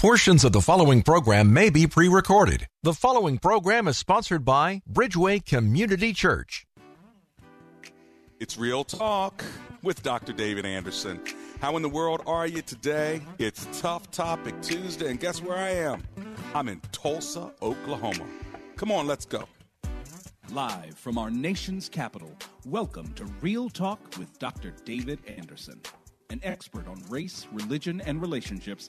Portions of the following program may be pre recorded. The following program is sponsored by Bridgeway Community Church. It's Real Talk with Dr. David Anderson. How in the world are you today? It's Tough Topic Tuesday, and guess where I am? I'm in Tulsa, Oklahoma. Come on, let's go. Live from our nation's capital, welcome to Real Talk with Dr. David Anderson. An expert on race, religion, and relationships,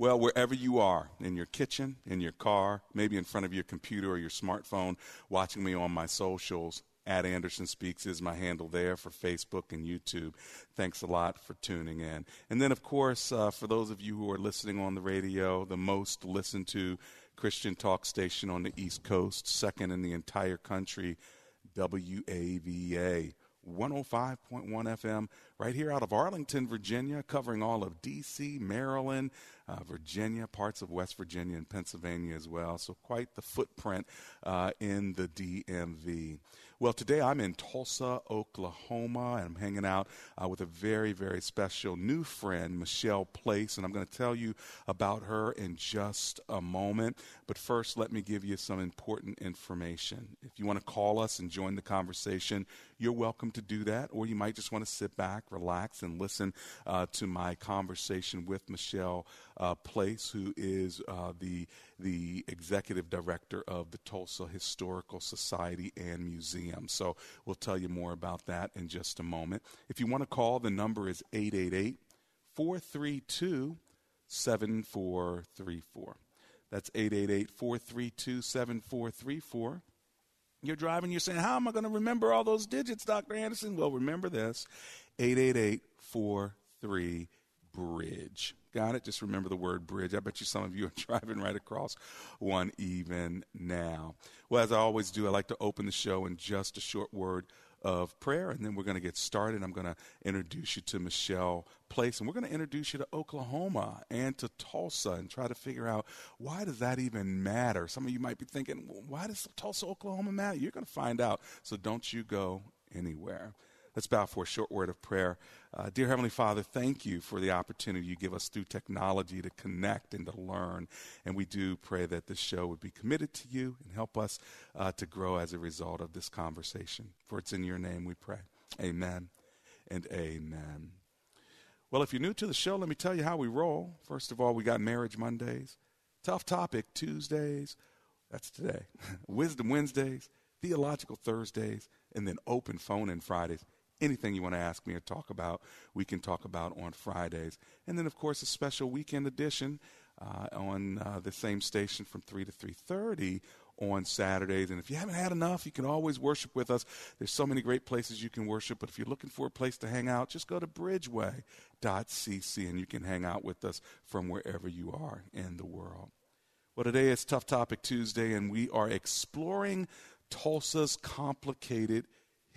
Well, wherever you are, in your kitchen, in your car, maybe in front of your computer or your smartphone, watching me on my socials, at Anderson Speaks is my handle there for Facebook and YouTube. Thanks a lot for tuning in. And then, of course, uh, for those of you who are listening on the radio, the most listened to Christian talk station on the East Coast, second in the entire country, WAVA. 105.1 FM, right here out of Arlington, Virginia, covering all of D.C., Maryland, uh, Virginia, parts of West Virginia, and Pennsylvania as well. So, quite the footprint uh, in the DMV. Well, today I'm in Tulsa, Oklahoma, and I'm hanging out uh, with a very, very special new friend, Michelle Place, and I'm going to tell you about her in just a moment. But first, let me give you some important information. If you want to call us and join the conversation, you're welcome to do that, or you might just want to sit back, relax, and listen uh, to my conversation with Michelle uh, Place, who is uh, the the executive director of the Tulsa Historical Society and Museum. So we'll tell you more about that in just a moment. If you want to call, the number is 888 432 7434. That's 888 432 7434. You're driving, you're saying, How am I going to remember all those digits, Dr. Anderson? Well, remember this 888 43 Bridge. Got it? Just remember the word bridge. I bet you some of you are driving right across one even now. Well, as I always do, I like to open the show in just a short word of prayer, and then we're going to get started. I'm going to introduce you to Michelle Place, and we're going to introduce you to Oklahoma and to Tulsa, and try to figure out why does that even matter. Some of you might be thinking, why does Tulsa, Oklahoma matter? You're going to find out. So don't you go anywhere. Let's bow for a short word of prayer. Uh, dear Heavenly Father, thank you for the opportunity you give us through technology to connect and to learn. And we do pray that this show would be committed to you and help us uh, to grow as a result of this conversation. For it's in your name we pray. Amen and amen. Well, if you're new to the show, let me tell you how we roll. First of all, we got Marriage Mondays, Tough Topic Tuesdays, that's today, Wisdom Wednesdays, Theological Thursdays, and then Open Phone in Fridays anything you want to ask me or talk about, we can talk about on Fridays. And then, of course, a special weekend edition uh, on uh, the same station from 3 to 3.30 on Saturdays. And if you haven't had enough, you can always worship with us. There's so many great places you can worship. But if you're looking for a place to hang out, just go to bridgeway.cc and you can hang out with us from wherever you are in the world. Well, today is Tough Topic Tuesday, and we are exploring Tulsa's complicated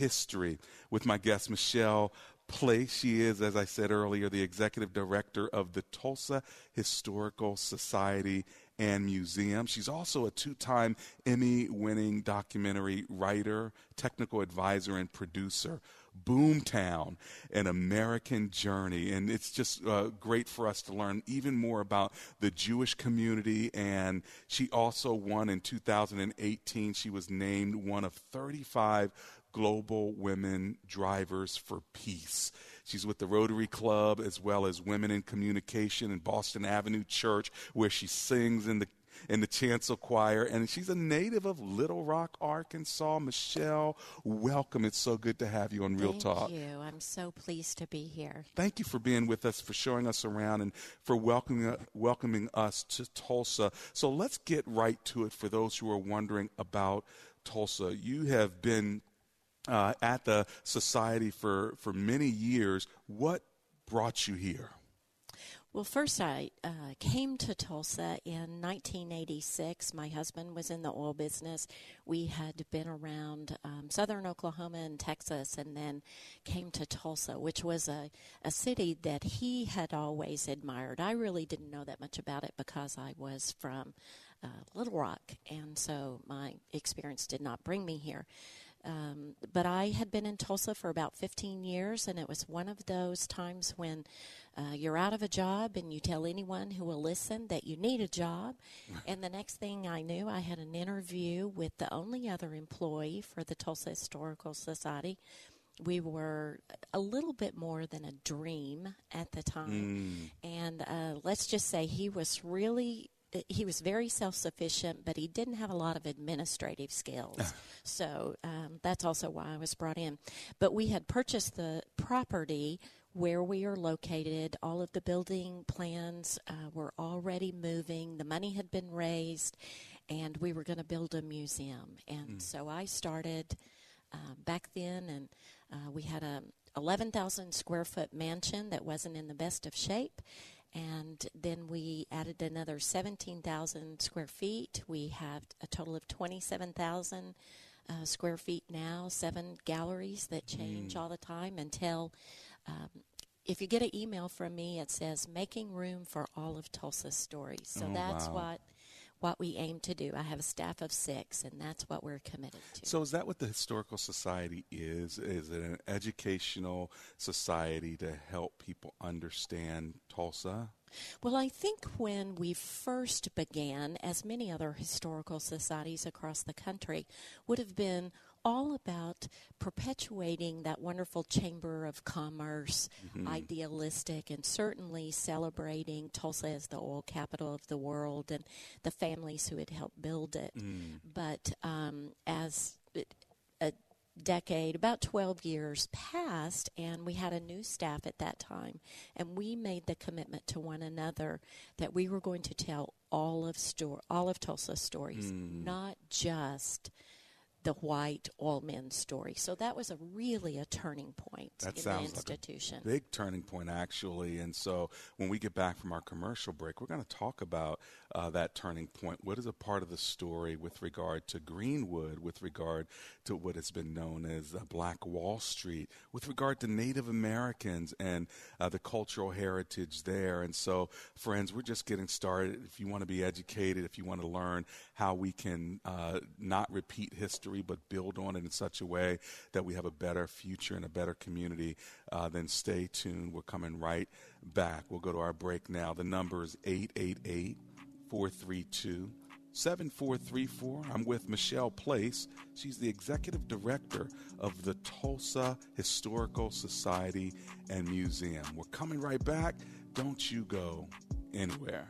history with my guest, Michelle Place. She is, as I said earlier, the executive director of the Tulsa Historical Society and Museum. She's also a two time Emmy winning documentary writer, technical advisor, and producer. Boomtown, an American journey. And it's just uh, great for us to learn even more about the Jewish community. And she also won in 2018. She was named one of 35 Global Women Drivers for Peace. She's with the Rotary Club as well as Women in Communication and Boston Avenue Church, where she sings in the in the chancel choir, and she's a native of Little Rock, Arkansas. Michelle, welcome. It's so good to have you on Real Thank Talk. Thank you. I'm so pleased to be here. Thank you for being with us, for showing us around, and for welcoming welcoming us to Tulsa. So let's get right to it. For those who are wondering about Tulsa, you have been uh, at the society for for many years. What brought you here? Well, first, I uh, came to Tulsa in 1986. My husband was in the oil business. We had been around um, southern Oklahoma and Texas, and then came to Tulsa, which was a, a city that he had always admired. I really didn't know that much about it because I was from uh, Little Rock, and so my experience did not bring me here. Um, but I had been in Tulsa for about 15 years, and it was one of those times when uh, you're out of a job and you tell anyone who will listen that you need a job. and the next thing I knew, I had an interview with the only other employee for the Tulsa Historical Society. We were a little bit more than a dream at the time. Mm. And uh, let's just say he was really he was very self sufficient, but he didn't have a lot of administrative skills. so um, that's also why I was brought in. But we had purchased the property where we are located. All of the building plans uh, were already moving, the money had been raised, and we were going to build a museum. And mm. so I started uh, back then, and uh, we had a 11,000 square foot mansion that wasn't in the best of shape and then we added another 17,000 square feet. We have a total of 27,000 uh, square feet now, seven galleries that change mm. all the time until. Um, if you get an email from me, it says "making room for all of Tulsa's stories." So oh, that's wow. what what we aim to do. I have a staff of six, and that's what we're committed to. So, is that what the Historical Society is? Is it an educational society to help people understand Tulsa? Well, I think when we first began, as many other historical societies across the country, would have been all about perpetuating that wonderful chamber of commerce, mm-hmm. idealistic, and certainly celebrating Tulsa as the oil capital of the world and the families who had helped build it. Mm. But um, as a decade, about 12 years passed, and we had a new staff at that time, and we made the commitment to one another that we were going to tell all of store, all of Tulsa's stories, mm. not just the white all men story. So that was a really a turning point that in sounds the institution. Like a big turning point, actually. And so when we get back from our commercial break, we're going to talk about uh, that turning point. What is a part of the story with regard to Greenwood, with regard to what has been known as uh, Black Wall Street, with regard to Native Americans and uh, the cultural heritage there. And so, friends, we're just getting started. If you want to be educated, if you want to learn how we can uh, not repeat history but build on it in such a way that we have a better future and a better community, uh, then stay tuned. We're coming right back. We'll go to our break now. The number is 888 432 7434. I'm with Michelle Place. She's the executive director of the Tulsa Historical Society and Museum. We're coming right back. Don't you go anywhere.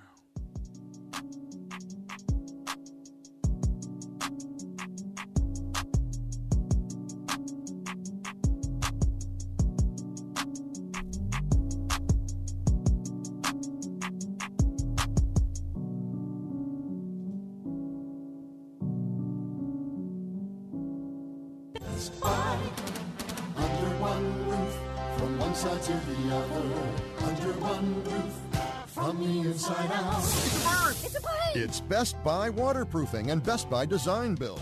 Best Buy Waterproofing and Best Buy Design Build.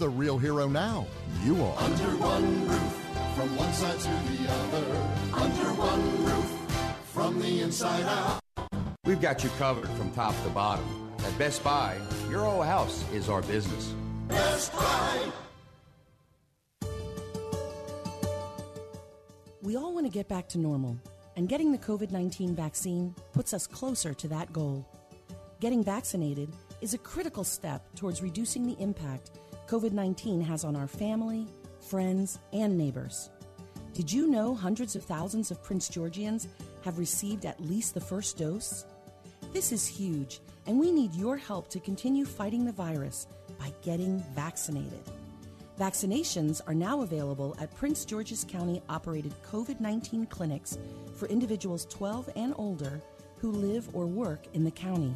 the real hero now? You are. Under one roof, from one side to the other. Under one roof, from the inside out. We've got you covered from top to bottom At Best Buy, your old house is our business. Best Buy. We all want to get back to normal, and getting the COVID 19 vaccine puts us closer to that goal. Getting vaccinated is a critical step towards reducing the impact COVID 19 has on our family, friends, and neighbors. Did you know hundreds of thousands of Prince Georgians have received at least the first dose? This is huge, and we need your help to continue fighting the virus by getting vaccinated. Vaccinations are now available at Prince George's County operated COVID 19 clinics for individuals 12 and older who live or work in the county.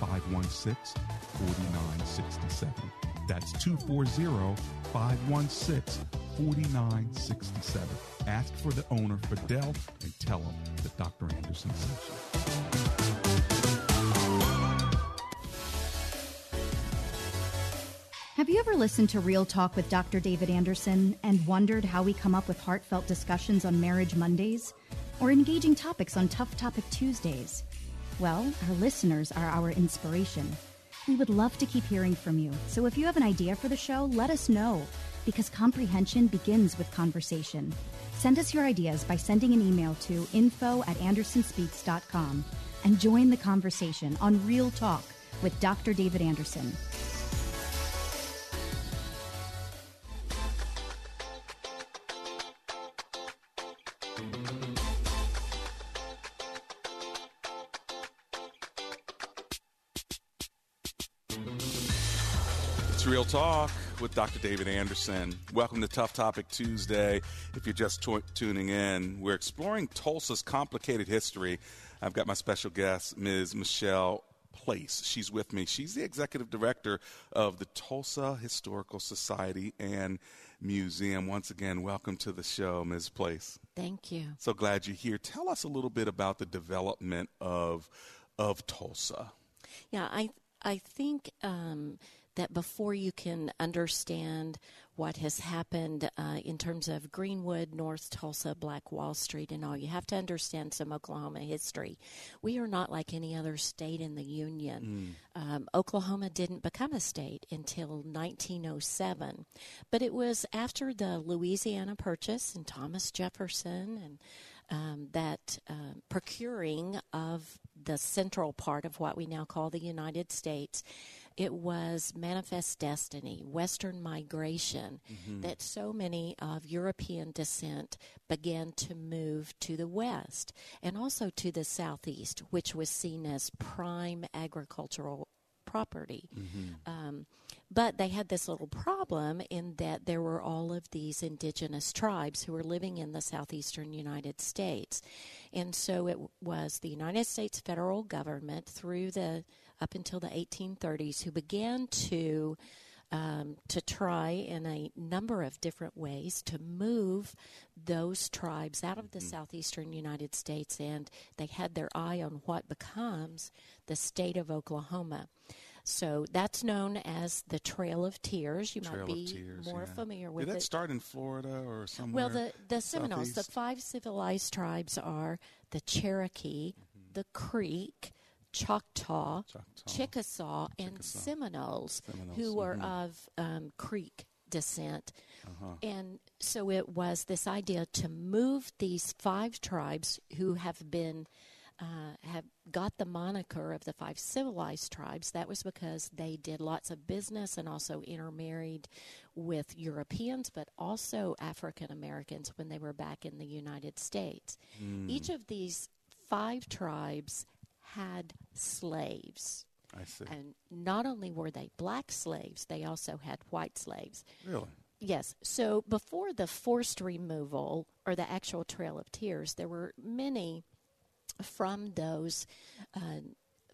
516 4967. That's 240 516 4967. Ask for the owner, Fidel, and tell him that Dr. Anderson sent you. Have you ever listened to Real Talk with Dr. David Anderson and wondered how we come up with heartfelt discussions on Marriage Mondays or engaging topics on Tough Topic Tuesdays? Well, our listeners are our inspiration. We would love to keep hearing from you, so if you have an idea for the show, let us know because comprehension begins with conversation. Send us your ideas by sending an email to info at andersonspeaks.com and join the conversation on Real Talk with Dr. David Anderson. Talk with Dr. David Anderson. Welcome to Tough Topic Tuesday. If you're just tu- tuning in, we're exploring Tulsa's complicated history. I've got my special guest, Ms. Michelle Place. She's with me. She's the executive director of the Tulsa Historical Society and Museum. Once again, welcome to the show, Ms. Place. Thank you. So glad you're here. Tell us a little bit about the development of of Tulsa. Yeah, I I think um, that before you can understand what has happened uh, in terms of Greenwood, North Tulsa, Black Wall Street, and all, you have to understand some Oklahoma history. We are not like any other state in the Union. Um, Oklahoma didn't become a state until 1907, but it was after the Louisiana Purchase and Thomas Jefferson and um, that uh, procuring of the central part of what we now call the United States. It was manifest destiny, Western migration, that so many of European descent began to move to the West and also to the Southeast, which was seen as prime agricultural property. Um, but they had this little problem in that there were all of these indigenous tribes who were living in the southeastern United States. And so it was the United States federal government through the up until the 1830s who began to um, to try in a number of different ways to move those tribes out of the southeastern United States, and they had their eye on what becomes the state of Oklahoma. So that's known as the Trail of Tears. You Trail might be Tears, more yeah. familiar with Did that it. start in Florida or somewhere? Well, the, the Seminoles, the five civilized tribes are the Cherokee, Mm-hmm. the Creek, Choctaw, Chickasaw, and Seminoles, Seminoles, who were mhm. of um, Creek descent. Uh-huh. And so it was this idea to move these five tribes who have been uh, have got the moniker of the five civilized tribes, that was because they did lots of business and also intermarried with Europeans, but also African Americans when they were back in the United States. Hmm. Each of these five tribes had slaves. I see. And not only were they black slaves, they also had white slaves. Really? Yes. So before the forced removal or the actual Trail of Tears, there were many from those uh,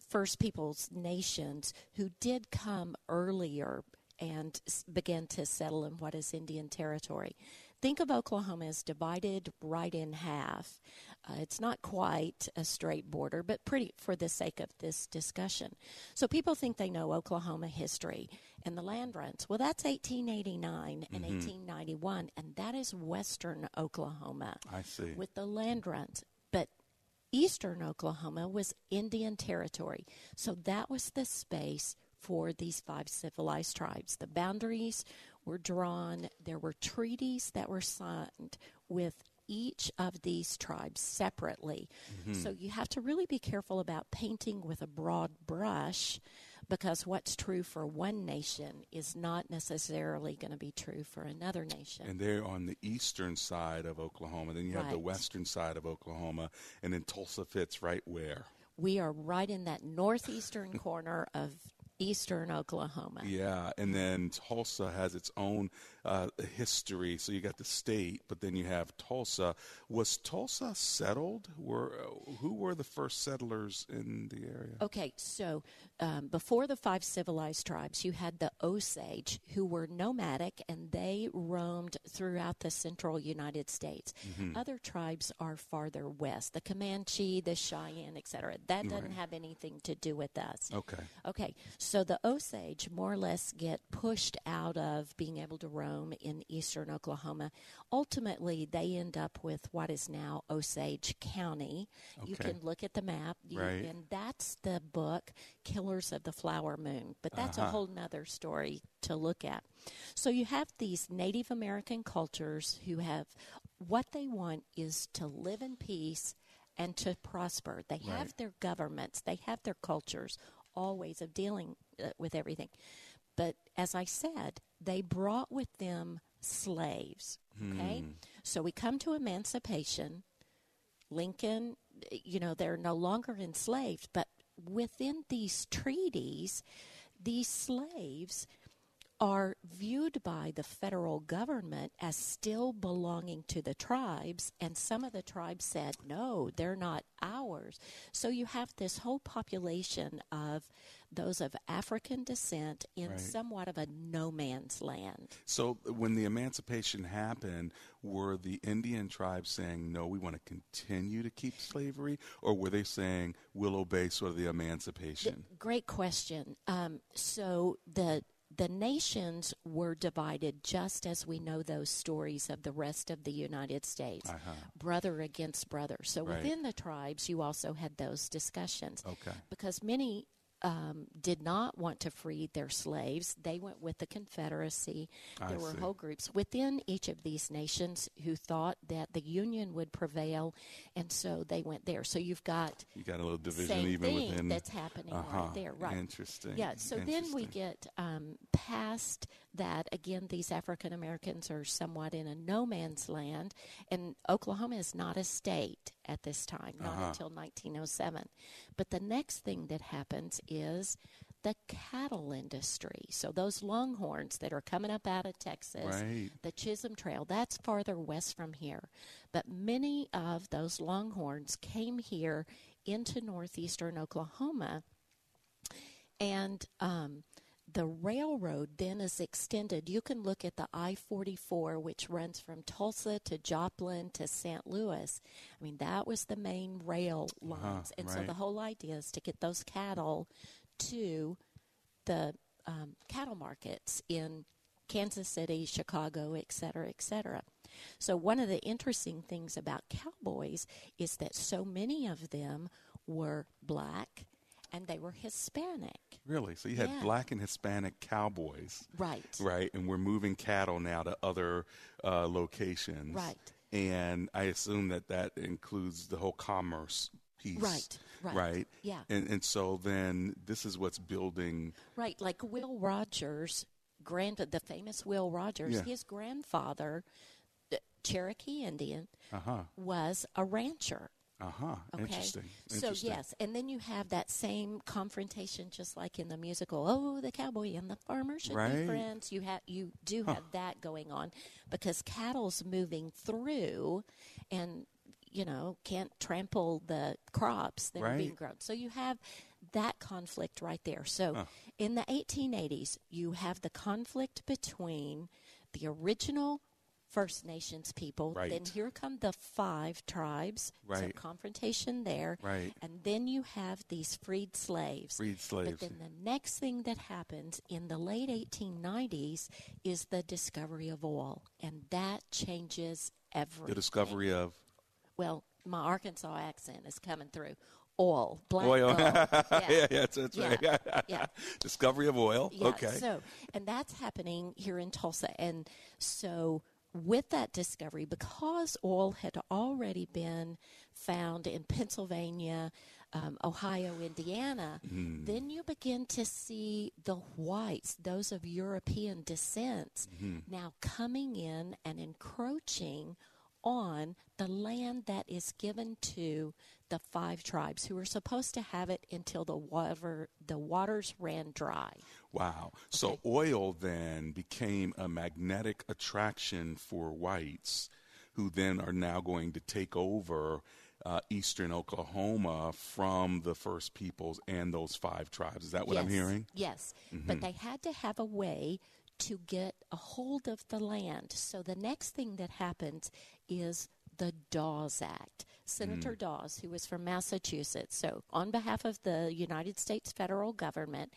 First Peoples nations who did come earlier and s- began to settle in what is Indian Territory. Think of Oklahoma as divided right in half. Uh, it's not quite a straight border, but pretty for the sake of this discussion. So people think they know Oklahoma history and the land runs. Well, that's 1889 and Mhm. 1891, and that is western Oklahoma I see. with the land runs. But eastern Oklahoma was Indian territory. So that was the space for these five civilized tribes. The boundaries were drawn, there were treaties that were signed with each of these tribes separately. Mhm. So you have to really be careful about painting with a broad brush because what's true for one nation is not necessarily going to be true for another nation. And they're on the eastern side of Oklahoma. Then you have the western side of Oklahoma, and then Tulsa fits right where? We are right in that northeastern corner of eastern Oklahoma. Yeah, and then Tulsa has its own uh, history. So you got the state, but then you have Tulsa. Was Tulsa settled? Were who were the first settlers in the area? Okay, so um, before the five civilized tribes, you had the Osage, who were nomadic and they roamed throughout the central United States. Mhm. Other tribes are farther west, the Comanche, the Cheyenne, etc. That doesn't Right. have anything to do with us. Okay. Okay, so the Osage more or less get pushed out of being able to roam in eastern Oklahoma. Ultimately, they end up with what is now Osage County. You can look at the map, you, Right. and that's the book Killers of the Flower Moon. But that's a Uh-huh. whole nother story to look at. So you have these Native American cultures who have what they want is to live in peace and to prosper. They have their governments, they have their cultures, all ways of dealing uh, with everything. But as I said, they brought with them slaves. Okay? Hmm. So we come to emancipation. Lincoln, you know, they're no longer enslaved, but within these treaties, these slaves are viewed by the federal government as still belonging to the tribes, and some of the tribes said, no, they're not ours. So you have this whole population of those of African descent in Right. somewhat of a no man's land. So when the emancipation happened, were the Indian tribes saying, no, we want to continue to keep slavery? Or were they saying, we'll obey sort of the emancipation? Great question. Um, so the the nations were divided just as we know those stories of the rest of the United States, Uh-huh. brother against brother. So Right. within the tribes, you also had those discussions. Okay. Because many um, did not want to free their slaves. They went with the Confederacy. I There were see. whole groups within each of these nations who thought that the Union would prevail, and so they went there. So you've got You got a little division even within. that's happening uh-huh. right there, right? Interesting. Yeah. So then we get um, past that. Again, these African Americans are somewhat in a no man's land, and Oklahoma is not a state at this time, not Uh-huh. until 1907. But the next thing that happens is the cattle industry. So those longhorns that are coming up out of Texas, Right. the Chisholm Trail, that's farther west from here. But many of those longhorns came here into northeastern Oklahoma, and um, the railroad then is extended. You can look at the I 44, which runs from Tulsa to Joplin to St. Louis. I mean, that was the main rail lines. and so the whole idea is to get those cattle to the um, cattle markets in Kansas City, Chicago, et cetera, et cetera. So, one of the interesting things about cowboys is that so many of them were black and they were Hispanic. Really? So you had Yeah. black and Hispanic cowboys. Right. Right. And we're moving cattle now to other uh, locations. Right. And I assume that that includes the whole commerce piece. Right, right. Right? Yeah. And, and so then this is what's building. Right, like Will Rogers, grand, the famous Will Rogers, Yeah. his grandfather, the Cherokee Indian, Uh huh. was a rancher. Uh huh. Okay. Interesting. So Interesting. yes, and then you have that same confrontation, just like in the musical. Oh, the cowboy and the farmer should Right. be friends. You have you do Huh. have that going on because cattle's moving through, and you know can't trample the crops that are being grown. So you have that conflict right there. So Huh. in the 1880s, you have the conflict between the original First Nations people. Then here come the five tribes. So Right. confrontation there. Right. And then you have these freed slaves. Freed slaves. But then the next thing that happens in the late 1890s is the discovery of oil. And that changes everything. the discovery of. Well, my Arkansas accent is coming through. Oil. Black oil. yeah, Yeah. that's, that's Yeah. right. Yeah. Discovery of oil. Yeah, okay. So, and that's happening here in Tulsa. And so, with that discovery, because oil had already been found in Pennsylvania, um, Ohio, Indiana, Mm. then you begin to see the whites, those of European descent, Mhm. now coming in and encroaching on the land that is given to the five tribes who were supposed to have it until the water the waters ran dry. Wow. So oil then became a magnetic attraction for whites who then are now going to take over uh, eastern Oklahoma from the first peoples and those five tribes. Is that what I'm hearing? Yes. Mhm. But they had to have a way to get a hold of the land. So the next thing that happens is the Dawes Act. Senator Mm. Dawes, who was from Massachusetts, so on behalf of the United States federal government,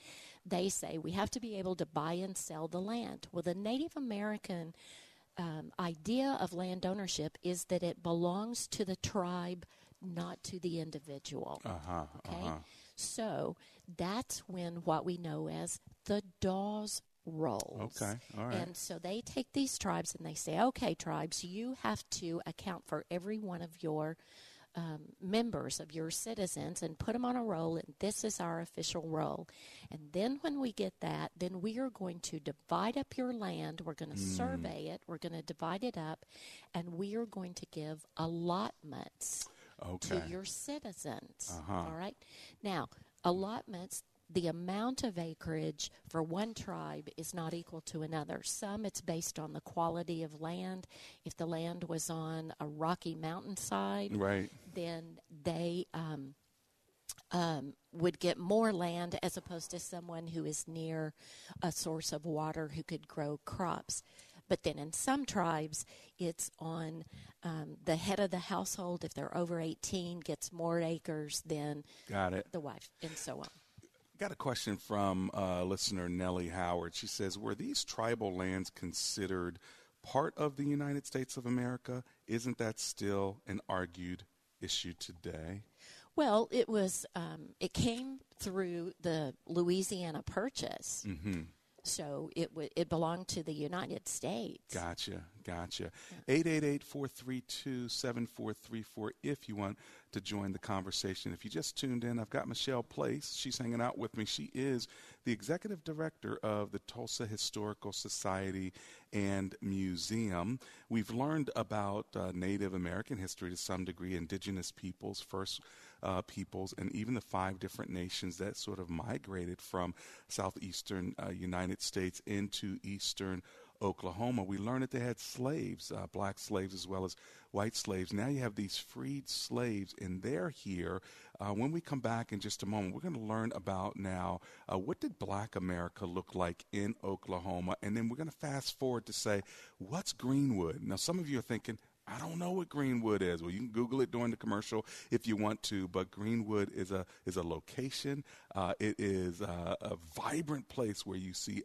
they say we have to be able to buy and sell the land. Well, the Native American um, idea of land ownership is that it belongs to the tribe, not to the individual. Uh huh. Okay? Uh huh. So that's when what we know as the Dawes rolls. Okay, all right. And so they take these tribes and they say, okay, tribes, you have to account for every one of your um, members, of your citizens, and put them on a roll, and this is our official roll. And then when we get that, then we are going to divide up your land. We're going to Mm. survey it. We're going to divide it up, and we are going to give allotments Okay. to your citizens. Uh-huh. All right. Now, allotments, the amount of acreage for one tribe is not equal to another. Some it's based on the quality of land. If the land was on a rocky mountainside, Right. then they um, um, would get more land as opposed to someone who is near a source of water who could grow crops. But then in some tribes, it's on um, the head of the household. If they're over 18, gets more acres than Got it. the wife, and so on. Got a question from uh, listener Nellie Howard. She says, "Were these tribal lands considered part of the United States of America? Isn't that still an argued issue today?" Well, it was. Um, it came through the Louisiana Purchase, Mm-hmm. so it w- it belonged to the United States. Gotcha, gotcha. 888-432-7434 if you want to join the conversation. If you just tuned in, I've got Michelle Place. She's hanging out with me. She is the executive director of the Tulsa Historical Society and Museum. We've learned about uh, Native American history to some degree, indigenous peoples, first uh, peoples, and even the five different nations that sort of migrated from southeastern uh, United States into eastern Oklahoma. We learned that they had slaves, uh, black slaves as well as white slaves. Now you have these freed slaves, and they're here. Uh, when we come back in just a moment, we're going to learn about now uh, what did black America look like in Oklahoma, and then we're going to fast forward to say, what's Greenwood? Now, some of you are thinking, I don't know what Greenwood is. Well, you can Google it during the commercial if you want to. But Greenwood is a is a location. Uh, it is uh, a vibrant place where you see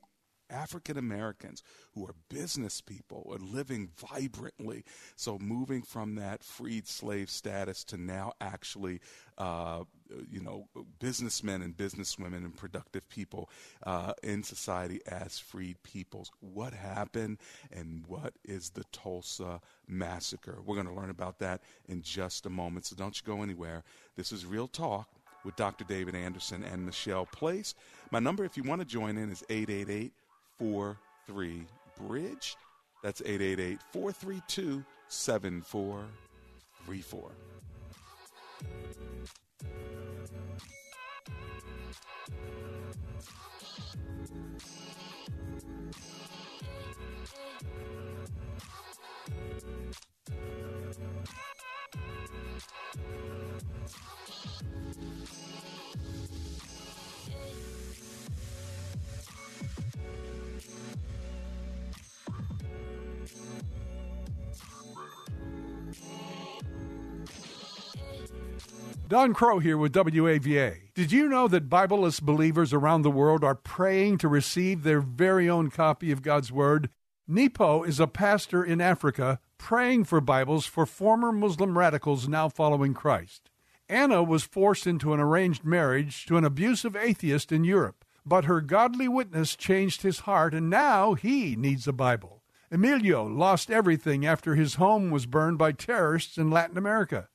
African Americans who are business people and living vibrantly. So moving from that freed slave status to now actually, uh, you know, businessmen and businesswomen and productive people uh, in society as freed peoples. What happened and what is the Tulsa massacre? We're going to learn about that in just a moment. So don't you go anywhere. This is Real Talk with Dr. David Anderson and Michelle Place. My number, if you want to join in, is 888 43 Bridge. That's 888 432 7434. Don Crow here with WAVA. Did you know that Bibleless believers around the world are praying to receive their very own copy of God's Word? Nepo is a pastor in Africa praying for Bibles for former Muslim radicals now following Christ. Anna was forced into an arranged marriage to an abusive atheist in Europe, but her godly witness changed his heart and now he needs a Bible. Emilio lost everything after his home was burned by terrorists in Latin America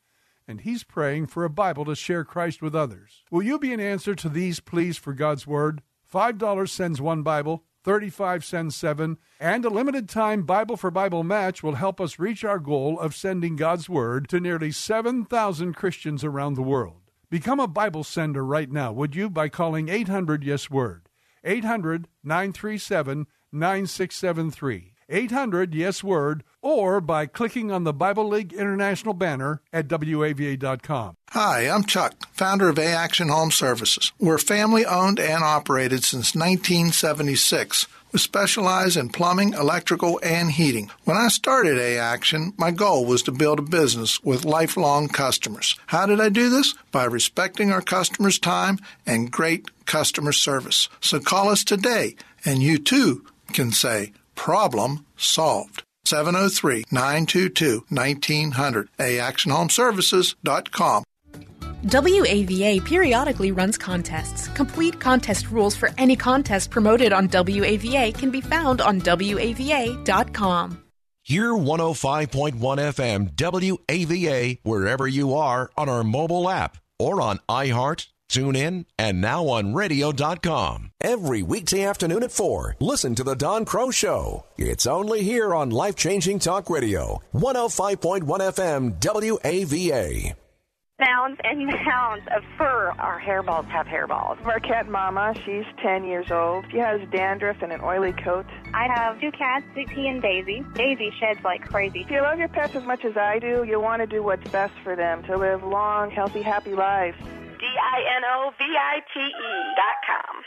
and he's praying for a Bible to share Christ with others. Will you be an answer to these pleas for God's Word? $5 sends one Bible, 35 sends seven, and a limited time Bible for Bible match will help us reach our goal of sending God's Word to nearly 7,000 Christians around the world. Become a Bible sender right now, would you, by calling 800 Yes Word. 800 937 9673. 800 Yes Word, or by clicking on the Bible League International banner at WAVA.com. Hi, I'm Chuck, founder of A Action Home Services. We're family owned and operated since 1976. We specialize in plumbing, electrical, and heating. When I started A Action, my goal was to build a business with lifelong customers. How did I do this? By respecting our customers' time and great customer service. So call us today, and you too can say, Problem solved. 703 922 1900. AActionHomeservices.com. WAVA periodically runs contests. Complete contest rules for any contest promoted on WAVA can be found on WAVA.com. Hear 105.1 FM WAVA wherever you are on our mobile app or on iHeart Tune in and now on radio.com. Every weekday afternoon at 4, listen to The Don Crow Show. It's only here on Life Changing Talk Radio, 105.1 FM WAVA. Mounds and mounds of fur. Our hairballs have hairballs. Our cat Mama, she's 10 years old. She has dandruff and an oily coat. I have two cats, Sweet Pea and Daisy. Daisy sheds like crazy. If you love your pets as much as I do, you want to do what's best for them to live long, healthy, happy lives. D-I-N-O-V-I-T-E dot com.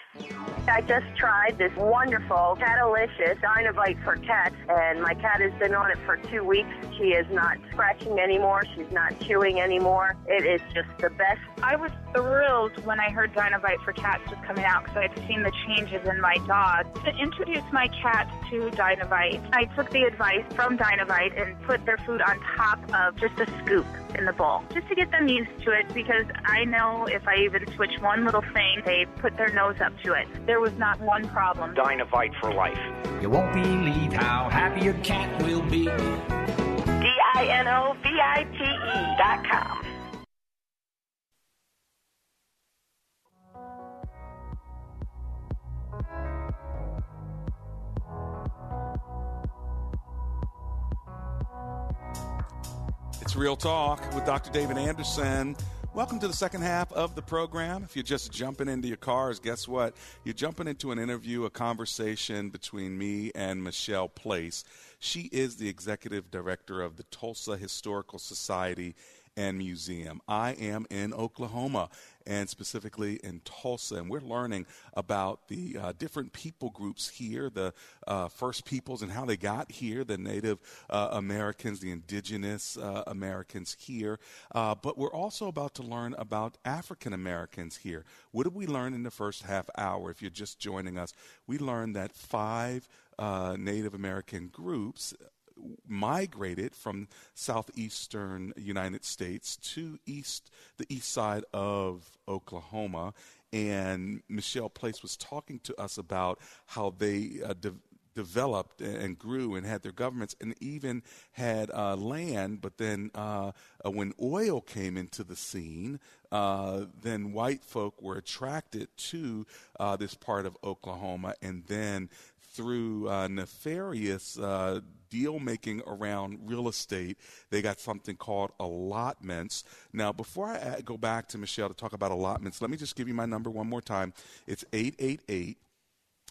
I just tried this wonderful Catalicious Dinovite for cats, and my cat has been on it for two weeks. She is not scratching anymore. She's not chewing anymore. It is just the best. I was thrilled when I heard Dinovite for cats was coming out because I'd seen the changes in my dog. To introduce my cat to Dinovite, I took the advice from Dinovite and put their food on top of just a scoop in the bowl, just to get them used to it because I know if I even switch one little thing, they put their nose up to it. There was not one problem. Dinovite for life. You won't believe how happy your cat will be. D-I-N-O-V-I-T-E dot com. It's Real Talk with Dr. David Anderson. Welcome to the second half of the program. If you're just jumping into your cars, guess what? You're jumping into an interview, a conversation between me and Michelle Place. She is the executive director of the Tulsa Historical Society and Museum. I am in Oklahoma and specifically in Tulsa. And we're learning about the uh, different people groups here, the uh, First Peoples and how they got here, the Native uh, Americans, the indigenous uh, Americans here. Uh, but we're also about to learn about African Americans here. What did we learn in the first half hour? If you're just joining us, we learned that five uh, Native American groups migrated from southeastern United States to east the east side of Oklahoma. And Michelle Place was talking to us about how they uh, de- developed and grew and had their governments and even had uh, land. But then uh, uh when oil came into the scene, uh, then white folk were attracted to uh, this part of Oklahoma. And then through uh, nefarious uh, deal making around real estate. They got something called allotments. Now, before I go back to Michelle to talk about allotments, let me just give you my number one more time. It's 888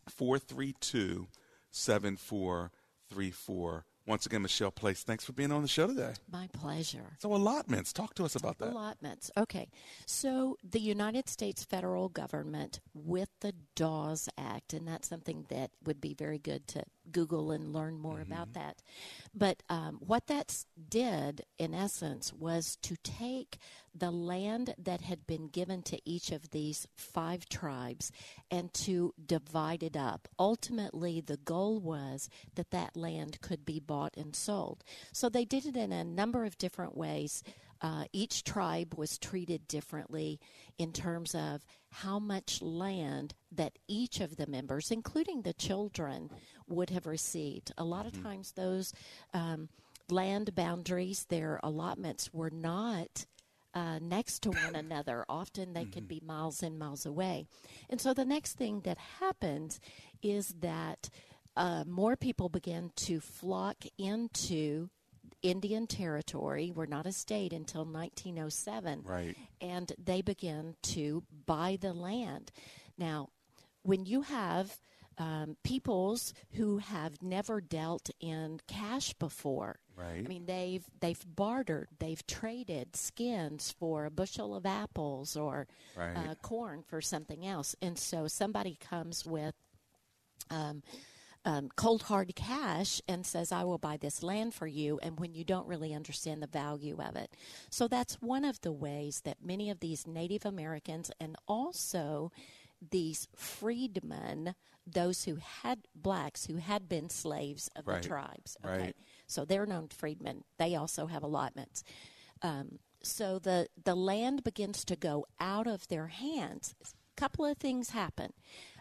432 7434. Once again, Michelle Place, thanks for being on the show today. My pleasure. So, allotments, talk to us about that. Allotments. Okay. So, the United States federal government, with the Dawes Act, and that's something that would be very good to Google and learn more mm-hmm. about that. But um, what that did, in essence, was to take the land that had been given to each of these five tribes and to divide it up. Ultimately, the goal was that that land could be bought and sold. So they did it in a number of different ways. Uh, each tribe was treated differently in terms of how much land that each of the members, including the children, would have received. A lot of mm-hmm. times, those um, land boundaries, their allotments, were not. Uh, next to one another. Often they mm-hmm. could be miles and miles away. And so the next thing that happens is that uh, more people begin to flock into Indian Territory. We're not a state until 1907. Right. And they begin to buy the land. Now, when you have um, peoples who have never dealt in cash before. Right. I mean, they've they've bartered, they've traded skins for a bushel of apples or right. uh, corn for something else, and so somebody comes with. Um, um, cold hard cash and says, I will buy this land for you, and when you don't really understand the value of it. So that's one of the ways that many of these Native Americans and also these freedmen, those who had blacks who had been slaves of right. the tribes. Okay. Right. So they're known freedmen. They also have allotments. Um, so the, the land begins to go out of their hands. A couple of things happen.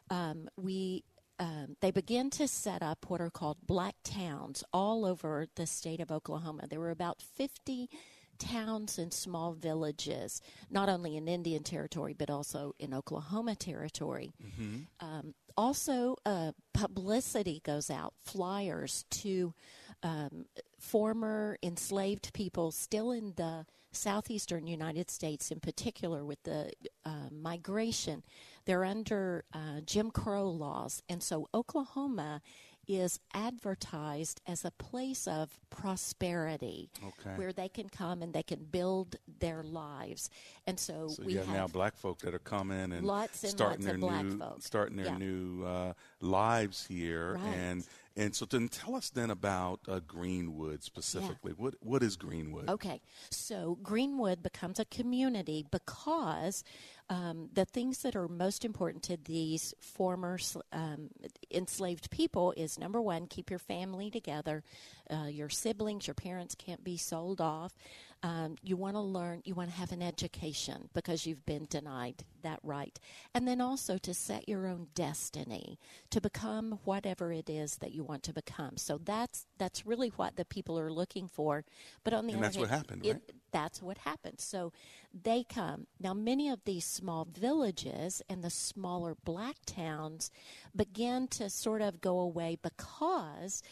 Um, we um, they began to set up what are called black towns all over the state of Oklahoma. There were about 50 towns and small villages, not only in Indian Territory, but also in Oklahoma Territory. Mm-hmm. Um, also, uh, publicity goes out, flyers to um, former enslaved people still in the southeastern United States, in particular with the uh, migration they're under uh, Jim Crow laws. And so Oklahoma is advertised as a place of prosperity okay. where they can come and they can build their lives. And so, so we have now black folk that are coming and lots and starting lots their new folk. starting their yeah. new uh, lives here right. and and so then tell us then about uh, Greenwood specifically. Yeah. What what is Greenwood? Okay. So Greenwood becomes a community because um, the things that are most important to these former um, enslaved people is number one, keep your family together. Uh, your siblings, your parents can't be sold off. Um, you want to learn, you want to have an education because you've been denied that right. And then also to set your own destiny, to become whatever it is that you want to become. So that's that's really what the people are looking for. But on the and other that's hand, what happened, right? that's what happened. So they come. Now, many of these small villages and the smaller black towns begin to sort of go away because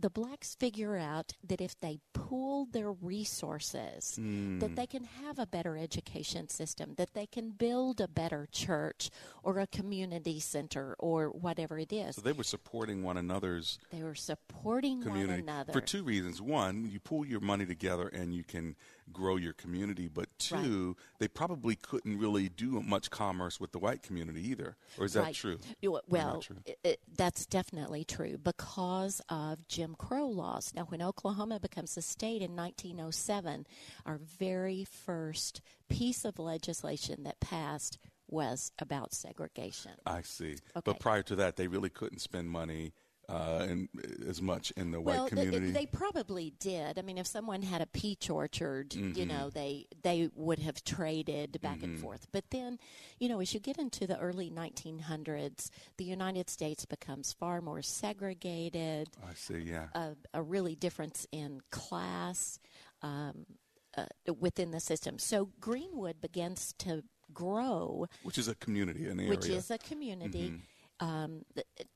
the blacks figure out that if they pool their resources, mm. that they can have a better education system, that they can build a better church or a community center or whatever it is. So they were supporting one another's. They were supporting community one another for two reasons. One, you pool your money together and you can grow your community, but two, right. they probably couldn't really do much commerce with the white community either. Or is that right. true? Well, true? It, it, that's definitely true because of Jim Crow laws. Now, when Oklahoma becomes a state in 1907, our very first piece of legislation that passed was about segregation. I see. Okay. But prior to that, they really couldn't spend money uh, in, as much in the well, white community? They, they probably did. I mean, if someone had a peach orchard, mm-hmm. you know, they they would have traded back mm-hmm. and forth. But then, you know, as you get into the early 1900s, the United States becomes far more segregated. I see. Yeah, a, a really difference in class um, uh, within the system. So Greenwood begins to grow, which is a community, an area, which is a community. Mm-hmm um,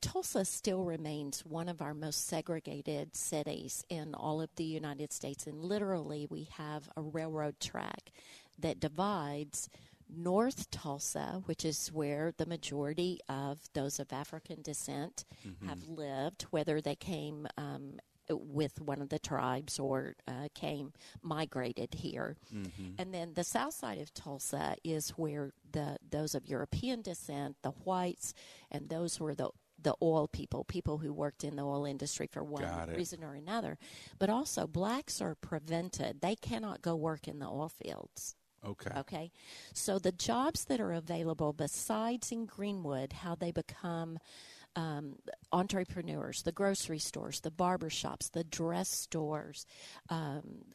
Tulsa still remains one of our most segregated cities in all of the United States. And literally, we have a railroad track that divides North Tulsa, which is where the majority of those of African descent mm-hmm. have lived, whether they came um, with one of the tribes or uh, came migrated here. Mm-hmm. And then the south side of Tulsa is where the those of European descent, the whites, and those were the the oil people, people who worked in the oil industry for one reason or another. But also, blacks are prevented; they cannot go work in the oil fields. Okay. Okay. So the jobs that are available besides in Greenwood, how they become um, entrepreneurs, the grocery stores, the barber shops, the dress stores, um,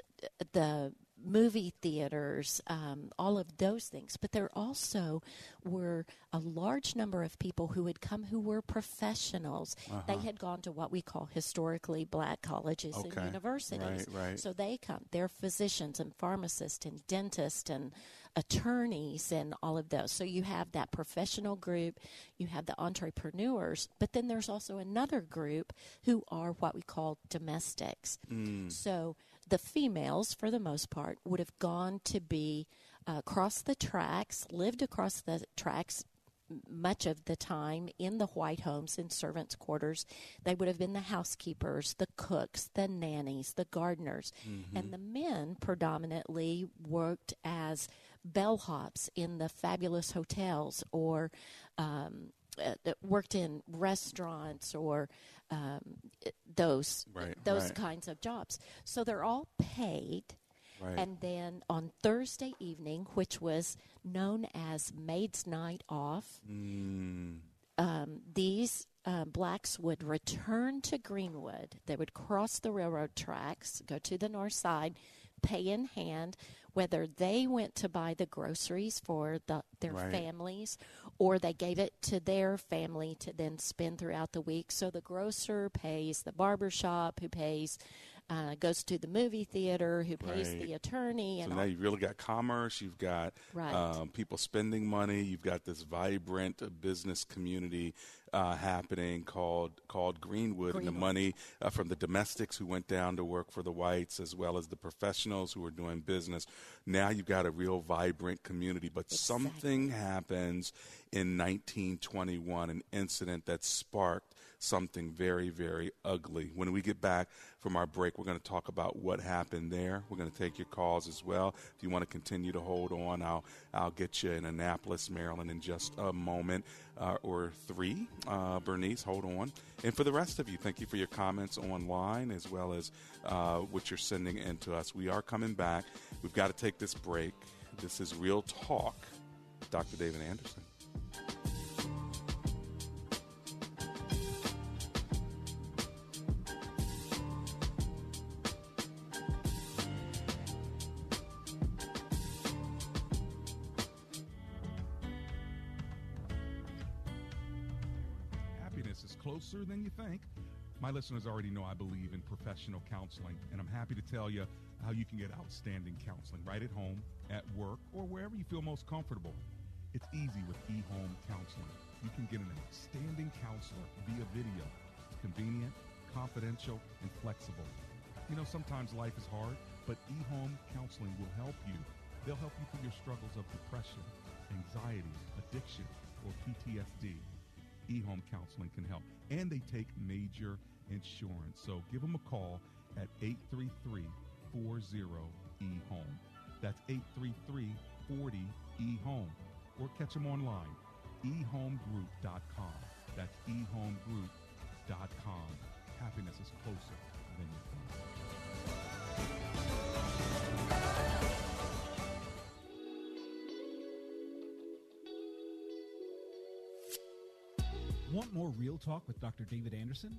the movie theaters, um, all of those things. But there also were a large number of people who had come who were professionals. Uh-huh. They had gone to what we call historically black colleges okay. and universities. Right, right. So they come. They're physicians and pharmacists and dentists and attorneys and all of those. So you have that professional group, you have the entrepreneurs, but then there's also another group who are what we call domestics. Mm. So the females, for the most part, would have gone to be uh, across the tracks, lived across the tracks much of the time in the white homes in servants' quarters. They would have been the housekeepers, the cooks, the nannies, the gardeners. Mm-hmm. And the men predominantly worked as bellhops in the fabulous hotels or um, worked in restaurants or um, those right, those right. kinds of jobs. So they're all paid. Right. And then on Thursday evening, which was known as Maid's Night Off, mm. um, these uh, blacks would return to Greenwood. They would cross the railroad tracks, go to the north side, pay in hand, whether they went to buy the groceries for the, their right. families or they gave it to their family to then spend throughout the week. So the grocer pays the barber shop, who pays uh, goes to the movie theater, who pays right. the attorney. And so now you've really got commerce, you've got right. um, people spending money, you've got this vibrant business community uh, happening called called Greenwood, Greenwood. and the money uh, from the domestics who went down to work for the whites, as well as the professionals who were doing business. Now you've got a real vibrant community, but exactly. something happens in 1921, an incident that sparked something very, very ugly. When we get back from our break, we're going to talk about what happened there. We're going to take your calls as well. If you want to continue to hold on, I'll I'll get you in Annapolis, Maryland, in just a moment uh, or three. Uh, Bernice, hold on. And for the rest of you, thank you for your comments online as well as uh, what you're sending in to us. We are coming back. We've got to take this break. This is Real Talk. Dr. David Anderson. My listeners already know I believe in professional counseling, and I'm happy to tell you how you can get outstanding counseling right at home, at work, or wherever you feel most comfortable. It's easy with eHome Counseling. You can get an outstanding counselor via video, convenient, confidential, and flexible. You know, sometimes life is hard, but eHome Counseling will help you. They'll help you through your struggles of depression, anxiety, addiction, or PTSD eHome Counseling can help. And they take major insurance. So give them a call at 833 40 eHome. That's 833 40 eHome. Or catch them online, ehomegroup.com. That's ehomegroup.com. Happiness is closer than you think. Want more Real Talk with Dr. David Anderson?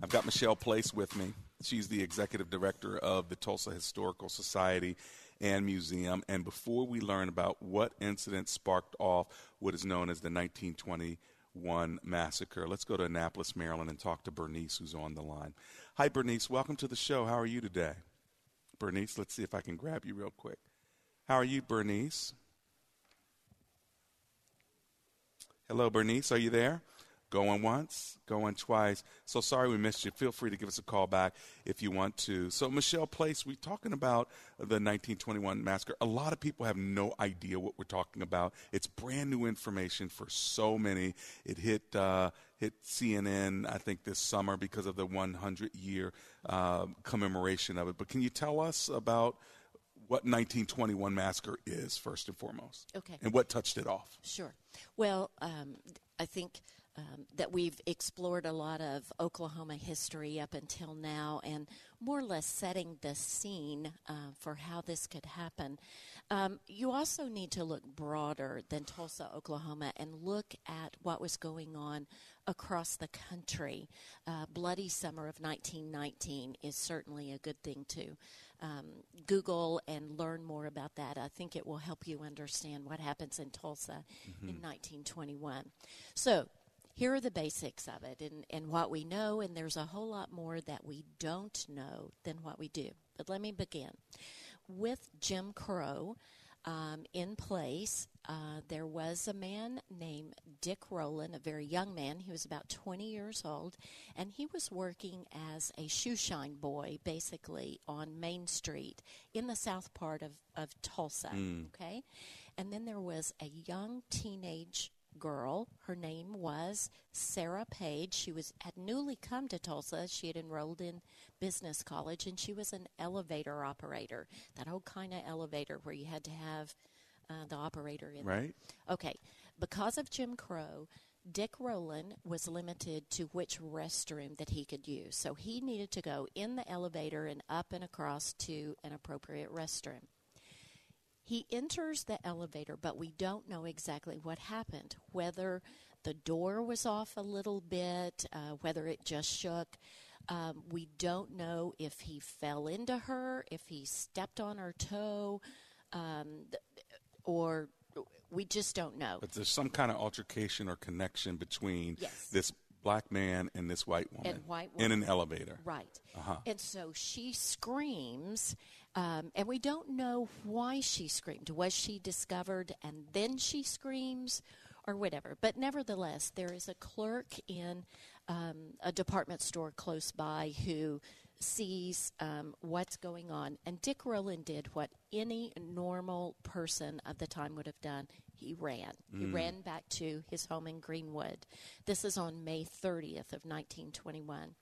I've got Michelle Place with me. She's the executive director of the Tulsa Historical Society and Museum. And before we learn about what incident sparked off what is known as the 1921 massacre, let's go to Annapolis, Maryland, and talk to Bernice, who's on the line. Hi, Bernice. Welcome to the show. How are you today? Bernice, let's see if I can grab you real quick. How are you, Bernice? Hello, Bernice. Are you there? Going once, going twice. So sorry we missed you. Feel free to give us a call back if you want to. So, Michelle Place, we're talking about the 1921 massacre. A lot of people have no idea what we're talking about. It's brand new information for so many. It hit uh, hit CNN, I think, this summer because of the 100 year uh, commemoration of it. But can you tell us about what 1921 massacre is first and foremost? Okay. And what touched it off? Sure. Well, um, I think um, that we've explored a lot of Oklahoma history up until now and more or less setting the scene uh, for how this could happen. Um, you also need to look broader than Tulsa, Oklahoma, and look at what was going on across the country. Uh, Bloody Summer of 1919 is certainly a good thing to um, Google and learn more about that. I think it will help you understand what happens in Tulsa mm-hmm. in 1921. So, here are the basics of it and, and what we know, and there's a whole lot more that we don't know than what we do. But let me begin. With Jim Crow um, in place, uh, there was a man named Dick Rowland, a very young man. He was about 20 years old, and he was working as a shoeshine boy, basically, on Main Street in the south part of, of Tulsa. Mm. Okay? And then there was a young teenage girl. Her name was Sarah Page. She was had newly come to Tulsa. She had enrolled in business college, and she was an elevator operator. That old kind of elevator where you had to have uh, the operator in. Right. Okay. Because of Jim Crow, Dick Rowland was limited to which restroom that he could use. So he needed to go in the elevator and up and across to an appropriate restroom. He enters the elevator, but we don't know exactly what happened. Whether the door was off a little bit, uh, whether it just shook. Um, we don't know if he fell into her, if he stepped on her toe, um, or We just don't know. But there's some kind of altercation or connection between Yes. this black man and this white woman And white in an elevator. Right. Uh-huh. And so she screams, um, and we don't know why she screamed. Was she discovered and then she screams, or whatever? But nevertheless, there is a clerk in um, a department store close by who sees um, what's going on. And Dick Rowland did what any normal person of the time would have done. He ran. He Mm. ran back to his home in Greenwood. This is on May 30th of 1921.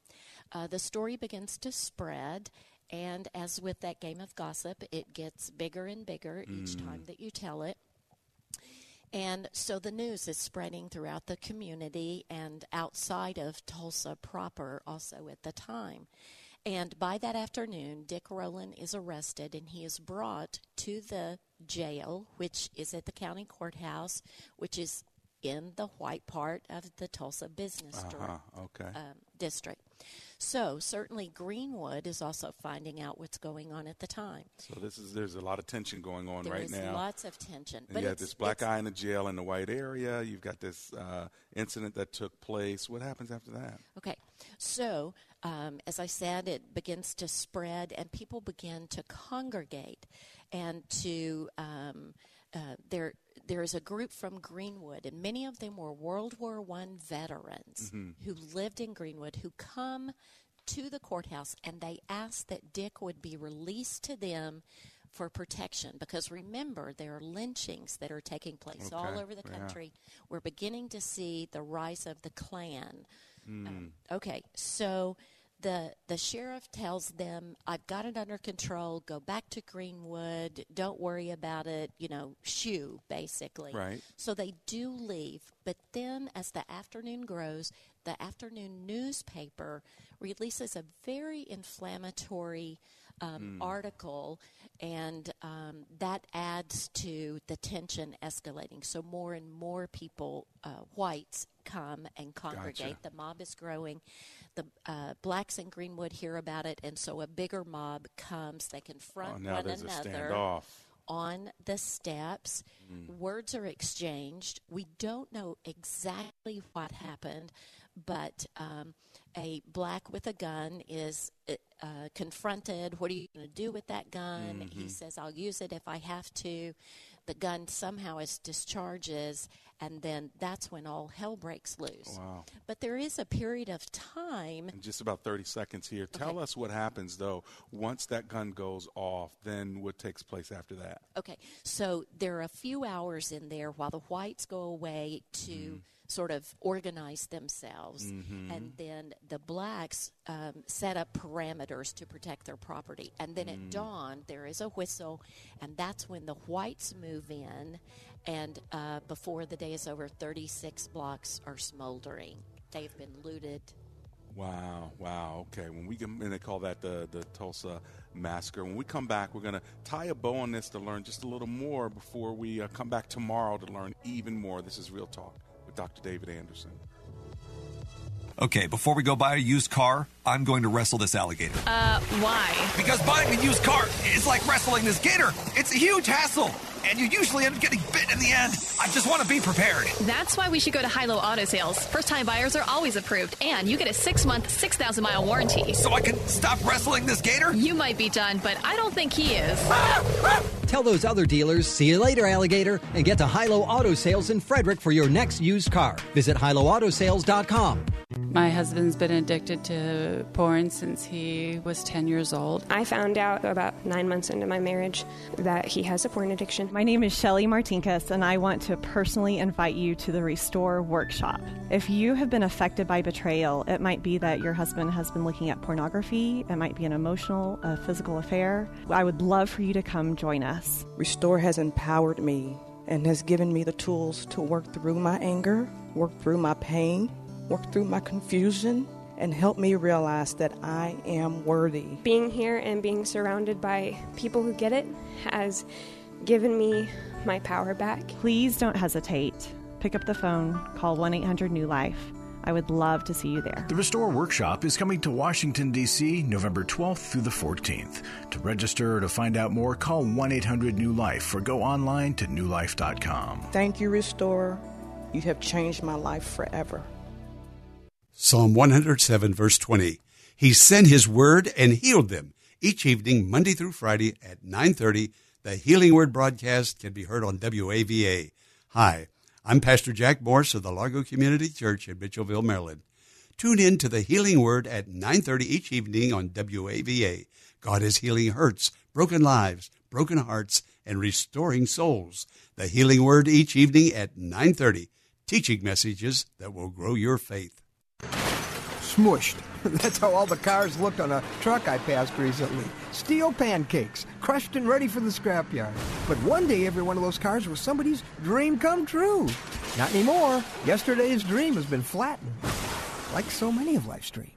Uh, the story begins to spread, and as with that game of gossip, it gets bigger and bigger each Mm. time that you tell it. And so the news is spreading throughout the community and outside of Tulsa proper also at the time. And by that afternoon, Dick Rowland is arrested and he is brought to the jail, which is at the county courthouse, which is in the white part of the Tulsa business Uh-huh, okay. um, district. So certainly Greenwood is also finding out what's going on at the time. So this is there's a lot of tension going on There right now. lots of tension, And but you got it's- this black guy in the jail in the white area. You've got this uh, incident that took place. What happens after that? Okay, so um, as I said, it begins to spread, and people begin to congregate, and to um, uh, there. There is a group from Greenwood, and many of them were World War One veterans Mhm. who lived in Greenwood, who come to the courthouse, and they ask that Dick would be released to them for protection. Because remember, there are lynchings that are taking place all over the yeah. country. We're beginning to see the rise of the Klan. Hmm. Um, okay, so the the sheriff tells them, "I've got it under control. Go back to Greenwood. Don't worry about it. You know, shoo, basically." Right. So they do leave, but then as the afternoon grows, the afternoon newspaper releases a very inflammatory um, Mm. article, and um, that adds to the tension escalating. So more and more people, uh, whites, come and congregate. The mob is growing. The uh, blacks in Greenwood hear about it, and so a bigger mob comes. They confront Oh, one another on the steps. Mm. Words are exchanged. We don't know exactly what happened, but um, a black with a gun is uh, confronted. What are you going to do with that gun? He Mhm. says, I'll use it if I have to. The gun somehow is discharges, and then that's when all hell breaks loose. Wow. But there is a period of time. In just about 30 seconds here. Tell us what happens, though, once that gun goes off, then what takes place after that? Okay, so there are a few hours in there while the whites go away to mm-hmm. Sort of organize themselves, Mhm. and then the blacks um, set up parameters to protect their property. And then at Mm. dawn, there is a whistle, and that's when the whites move in. And uh, before the day is over, 36 blocks are smoldering. They've been looted. Wow, wow. Okay, when we come, and they call that the the Tulsa massacre. When we come back, we're going to tie a bow on this to learn just a little more before we uh, come back tomorrow to learn even more. This is Real Talk Dr. David Anderson. Okay, before we go buy a used car, I'm going to wrestle this alligator. Uh, why? Because buying a used car is like wrestling this gator. It's a huge hassle, and you usually end up getting bit in the end. I just want to be prepared. That's why we should go to Hilo Auto Sales. First time buyers are always approved, and you get a six month, 6,000 mile warranty. So I can stop wrestling this gator? You might be done, but I don't think he is. Tell those other dealers, see you later, alligator, and get to Hilo Auto Sales in Frederick for your next used car. Visit hiloautosales.com. My husband's been addicted to porn since he was 10 years old. I found out about nine months into my marriage that he has a porn addiction. My name is Shelley Martinkus, and I want to personally invite you to the Restore Workshop. If you have been affected by betrayal, it might be that your husband has been looking at pornography, it might be an emotional, a physical affair. I would love for you to come join us. Restore has empowered me and has given me the tools to work through my anger, work through my pain, work through my confusion, and help me realize that I am worthy. Being here and being surrounded by people who get it has given me my power back. Please don't hesitate. Pick up the phone, call 1 800 New Life. I would love to see you there. The Restore Workshop is coming to Washington, D.C. November 12th through the 14th. To register or to find out more, call 1 800 New Life or go online to newlife.com. Thank you, Restore. You have changed my life forever. Psalm 107, verse 20. He sent his word and healed them. Each evening, Monday through Friday at 9:30, the Healing Word broadcast can be heard on WAVA. Hi, I'm Pastor Jack Morse of the Largo Community Church in Mitchellville, Maryland. Tune in to the Healing Word at 9:30 each evening on WAVA. God is healing hurts, broken lives, broken hearts, and restoring souls. The Healing Word each evening at 9:30, teaching messages that will grow your faith. Smushed. That's how all the cars looked on a truck I passed recently. Steel pancakes, crushed and ready for the scrapyard. But one day every one of those cars was somebody's dream come true. Not anymore. Yesterday's dream has been flattened. Like so many of life's dreams.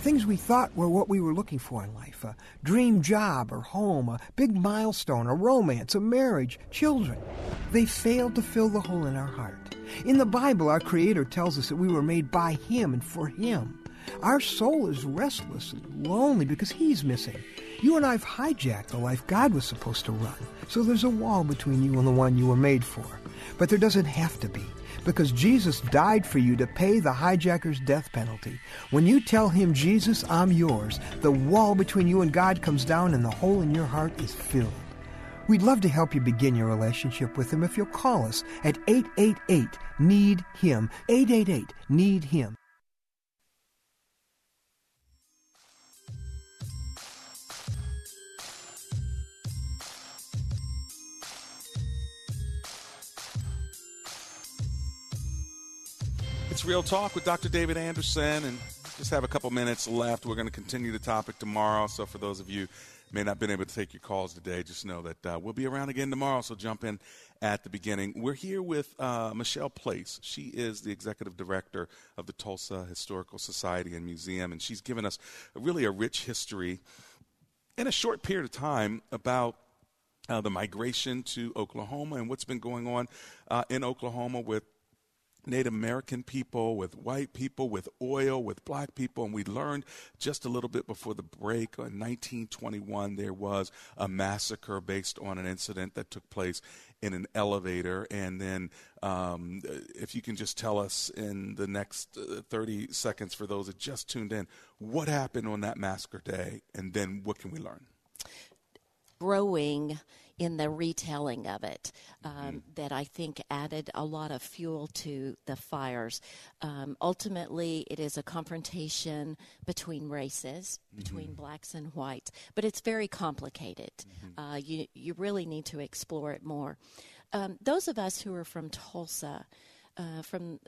Things we thought were what we were looking for in life a dream job or home, a big milestone, a romance, a marriage, children. They failed to fill the hole in our heart. In the Bible, our Creator tells us that we were made by Him and for Him. Our soul is restless and lonely because He's missing. You and I have hijacked the life God was supposed to run. So there's a wall between you and the one you were made for. But there doesn't have to be because Jesus died for you to pay the hijacker's death penalty. When you tell him, Jesus, I'm yours, the wall between you and God comes down and the hole in your heart is filled. We'd love to help you begin your relationship with him if you'll call us at 888 Need Him. 888 Need Him. It's Real Talk with Dr. David Anderson, and just have a couple minutes left. We're going to continue the topic tomorrow. So, for those of you may not been able to take your calls today, just know that uh, we'll be around again tomorrow. So, jump in at the beginning. We're here with uh, Michelle Place. She is the executive director of the Tulsa Historical Society and Museum, and she's given us really a rich history in a short period of time about uh, the migration to Oklahoma and what's been going on uh, in Oklahoma with Native American people, with white people, with oil, with black people. And we learned just a little bit before the break in 1921 there was a massacre based on an incident that took place in an elevator. And then, um, if you can just tell us in the next uh, 30 seconds for those that just tuned in, what happened on that massacre day, and then what can we learn? Growing in the retelling of it um, mm-hmm. that I think added a lot of fuel to the fires. Um, ultimately, it is a confrontation between races, mm-hmm. between blacks and whites, but it's very complicated. Mm-hmm. Uh, you, you really need to explore it more. Um, those of us who are from Tulsa, uh, from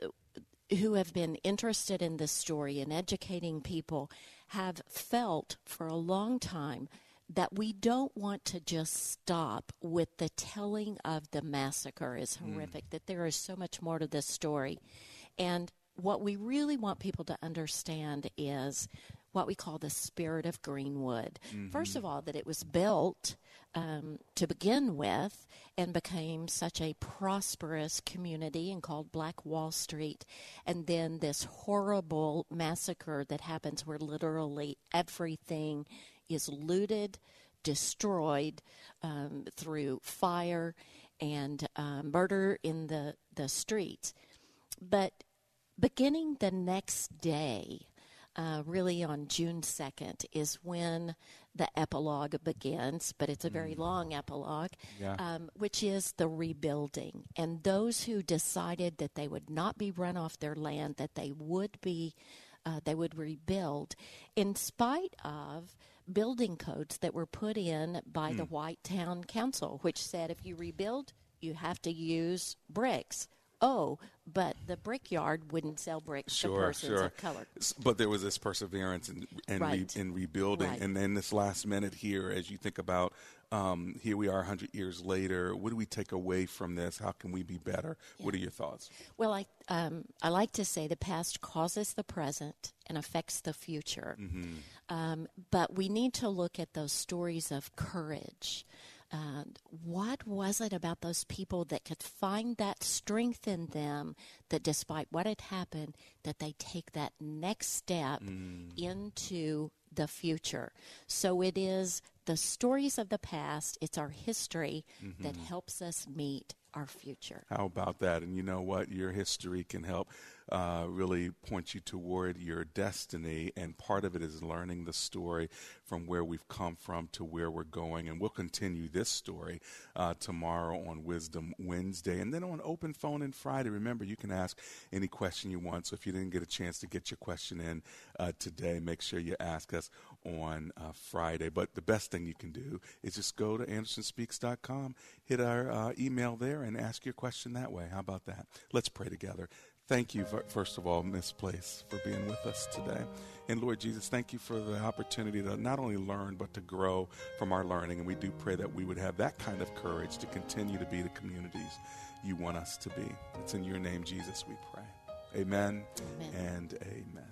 who have been interested in this story and educating people have felt for a long time that we don't want to just stop with the telling of the massacre is hmm. horrific, mm. that there is so much more to this story. And what we really want people to understand is what we call the spirit of Greenwood. Mm-hmm. First of all, that it was built um, to begin with and became such a prosperous community and called Black Wall Street. And then this horrible massacre that happens where literally everything is looted, destroyed um, through fire and uh, murder in the, the streets. But beginning the next day, uh, really on June 2nd, is when the epilogue begins, but it's a very mm. long epilogue, yeah. um, which is the rebuilding. And those who decided that they would not be run off their land, that they would be, uh, they would rebuild, in spite of building codes that were put in by mm. the hmm. White Town Council, which said if you rebuild, you have to use bricks. Oh, but the brickyard wouldn't sell bricks sure, to persons sure. of color. But there was this perseverance in in, right. re, in rebuilding, right. and then this last minute here, as you think about um, here we are 100 years later. What do we take away from this? How can we be better? Yeah. What are your thoughts? Well, I, um, I like to say the past causes the present and affects the future. Mm-hmm. Um, but we need to look at those stories of courage. Uh, what was it about those people that could find that strength in them that despite what had happened that they take that next step Mm. into the future so it is the stories of the past it's our history that Mhm. helps us meet our future How about that? And you know what? Your history can help uh, really point you toward your destiny. And part of it is learning the story from where we've come from to where we're going. And we'll continue this story uh, tomorrow on Wisdom Wednesday. And then on Open Phone and Friday, remember, you can ask any question you want. So if you didn't get a chance to get your question in uh, today, make sure you ask us on uh, Friday. But the best thing you can do is just go to AndersonSpeaks.com, hit our uh, email there, and ask your question that way. How about that? Let's pray together. Thank you, fir- first of all, Miss Place, for being with us today. And Lord Jesus, thank you for the opportunity to not only learn, but to grow from our learning. And we do pray that we would have that kind of courage to continue to be the communities you want us to be. It's in your name, Jesus, we pray. Amen, and amen.